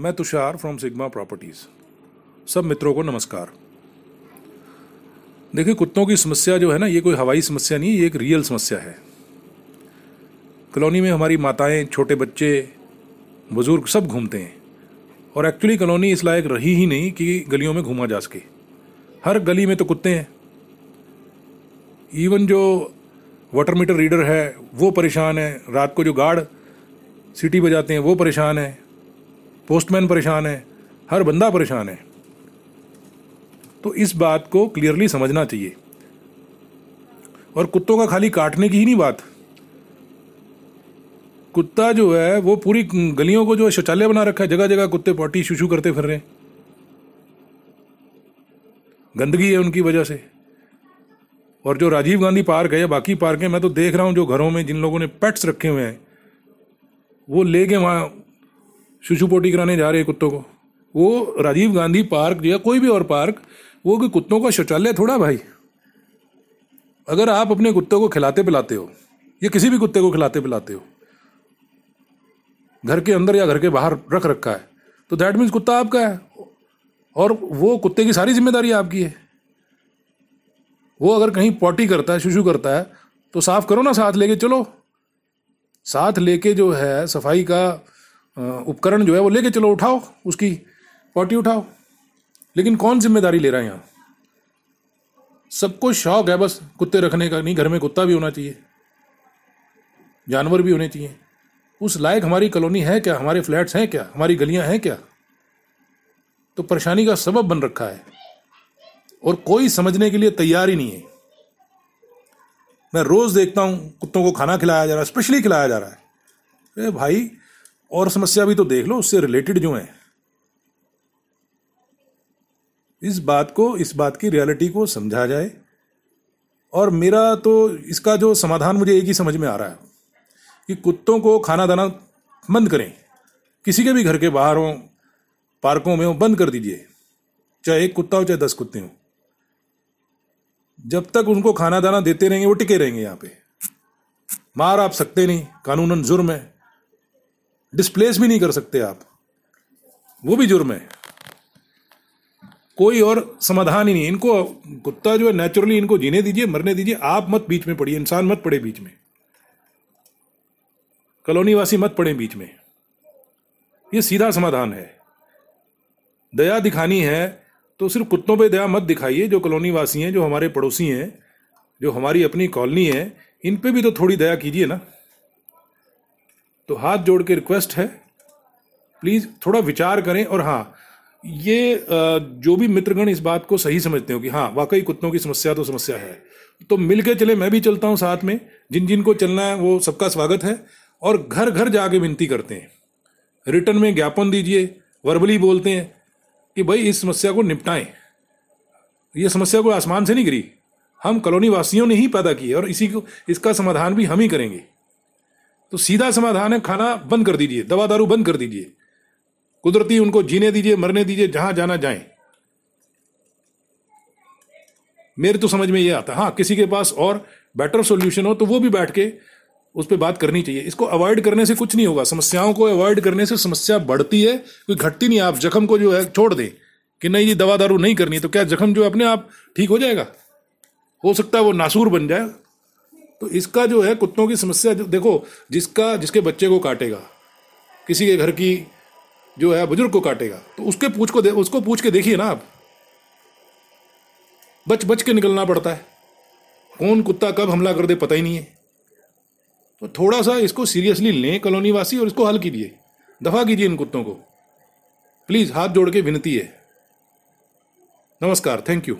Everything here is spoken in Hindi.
मैं तुषार फ्रॉम सिग्मा प्रॉपर्टीज़ सब मित्रों को नमस्कार। देखिए, कुत्तों की समस्या जो है ना, ये कोई हवाई समस्या नहीं है, ये एक रियल समस्या है। कॉलोनी में हमारी माताएँ, छोटे बच्चे, बुज़ुर्ग सब घूमते हैं। और एक्चुअली कॉलोनी इस लायक रही ही नहीं कि गलियों में घूमा जा सके। हर गली में तो कुत्ते हैं। इवन जो वाटर मीटर रीडर है, वो परेशान है। रात को जो गार्ड, सिटी बजाते हैं, वो परेशान है। पोस्टमैन परेशान है, हर बंदा परेशान है। तो इस बात को क्लियरली समझना चाहिए। और कुत्तों का खाली काटने की ही नहीं बात। कुत्ता जो है, वो पूरी गलियों को जो है शौचालय बना रखा है जगह जगह कुत्ते पॉटी शुशु करते फिर रहे हैं। गंदगी है उनकी वजह से। और जो राजीव गांधी पार्क है या बाकी पार्क है मैं तो देख रहा हूँ जो घरों में जिन लोगों ने पेट्स रखे हुए हैं, वो ले गए वहाँ शुशु पोटी कराने जा रहे हैं कुत्तों को। वो राजीव गांधी पार्क या कोई भी और पार्क, वो कि कुत्तों का शौचालय थोड़ा भाई। अगर आप अपने कुत्ते को खिलाते पिलाते हो, या किसी भी कुत्ते को खिलाते पिलाते हो, घर के अंदर या घर के बाहर रख रखा है तो दैट मीन्स कुत्ता आपका है। और वो कुत्ते की सारी ज़िम्मेदारी आपकी है। वो अगर कहीं पॉटी करता है, शुशु करता है तो साफ़ करो ना साथ लेके, चलो। साथ लेके जो है, सफ़ाई का उपकरण जो है वो लेके चलो, उठाओ उसकी पॉटी उठाओ। लेकिन कौन ज़िम्मेदारी ले रहा है यहाँ? सबको शौक है बस कुत्ते रखने का, नहीं, घर में कुत्ता भी होना चाहिए, जानवर भी होने चाहिए। उस लायक हमारी कॉलोनी है क्या? हमारे फ्लैट्स हैं क्या? हमारी गलियाँ हैं क्या? तो परेशानी का सबब बन रखा है। और कोई समझने के लिए तैयार ही नहीं है। मैं रोज देखता हूँ, कुत्तों को खाना खिलाया जा रहा है, स्पेशली खिलाया जा रहा है। अरे भाई और समस्या भी तो देख लो, उससे रिलेटेड जो है। इस बात को, इस बात की रियलिटी को समझा जाए। और मेरा तो इसका जो समाधान मुझे एक ही समझ में आ रहा है, कि कुत्तों को खाना दाना बंद करें। किसी के भी घर के बाहर हो, पार्कों में हो, बंद कर दीजिए। चाहे एक कुत्ता हो, चाहे दस कुत्ते हों। जब तक उनको खाना दाना देते रहेंगे, वो टिके रहेंगे यहाँ पे। मार आप सकते नहीं, कानूनन जुर्म है। डिस्प्लेस भी नहीं कर सकते आप। वो भी जुर्म है। कोई और समाधान ही नहीं। इनको कुत्ता जो है नेचुरली इनको जीने दीजिए, मरने दीजिए। आप मत बीच में पड़िए, इंसान मत पड़े बीच में। कॉलोनी वासी मत पड़े बीच में। ये सीधा समाधान है। दया दिखानी है तो सिर्फ़ कुत्तों पे दया मत दिखाइए, जो कॉलोनी वासी हैं, जो हमारे पड़ोसी हैं, जो हमारी अपनी कॉलोनी है, इन पे भी तो थोड़ी दया कीजिए ना। तो हाथ जोड़ के रिक्वेस्ट है। प्लीज़ थोड़ा विचार करें और हाँ ये जो भी मित्रगण इस बात को सही समझते हो कि हाँ वाकई कुत्तों की समस्या तो समस्या है। तो मिल के चले, मैं भी चलता हूँ साथ में। जिन जिन को चलना है, वो सबका स्वागत है। और घर घर जाके विनती करते हैं। रिटर्न में ज्ञापन दीजिए वर्बली बोलते हैं कि भाई इस समस्या को निपटाएँ। ये समस्या कोई आसमान से नहीं गिरी हम कॉलोनी वासियों ने ही पैदा की है और इसी को, इसका समाधान भी हम ही करेंगे। तो सीधा समाधान है, खाना बंद कर दीजिए, दवा दारू बंद कर दीजिए। कुदरती उनको जीने दीजिए, मरने दीजिए, जहाँ जाना जाए। मेरे तो समझ में ये आता हाँ किसी के पास और बेटर सॉल्यूशन हो तो वो भी बैठ के उस पर बात करनी चाहिए। इसको अवॉइड करने से कुछ नहीं होगा। समस्याओं को अवॉइड करने से समस्या बढ़ती है, कोई घटती नहीं, आप जख्म को जो है छोड़ दें कि नहीं जी, दवा दारू नहीं करनी तो क्या जख्म जो अपने आप ठीक हो जाएगा? हो सकता है वो नासूर बन जाए तो इसका जो है कुत्तों की समस्या, देखो, जिसका, जिसके बच्चे को काटेगा, किसी के घर की जो है बुज़ुर्ग को काटेगा तो उसके पूछ को दे, उसको पूछ के देखिए ना आप। बच बच के निकलना पड़ता है। कौन कुत्ता कब हमला कर दे पता ही नहीं है। तो थोड़ा सा इसको सीरियसली लें कॉलोनी वासी और इसको हल कीजिए। दफ़ा कीजिए इन कुत्तों को। प्लीज़, हाथ जोड़ के विनती है। नमस्कार थैंक यू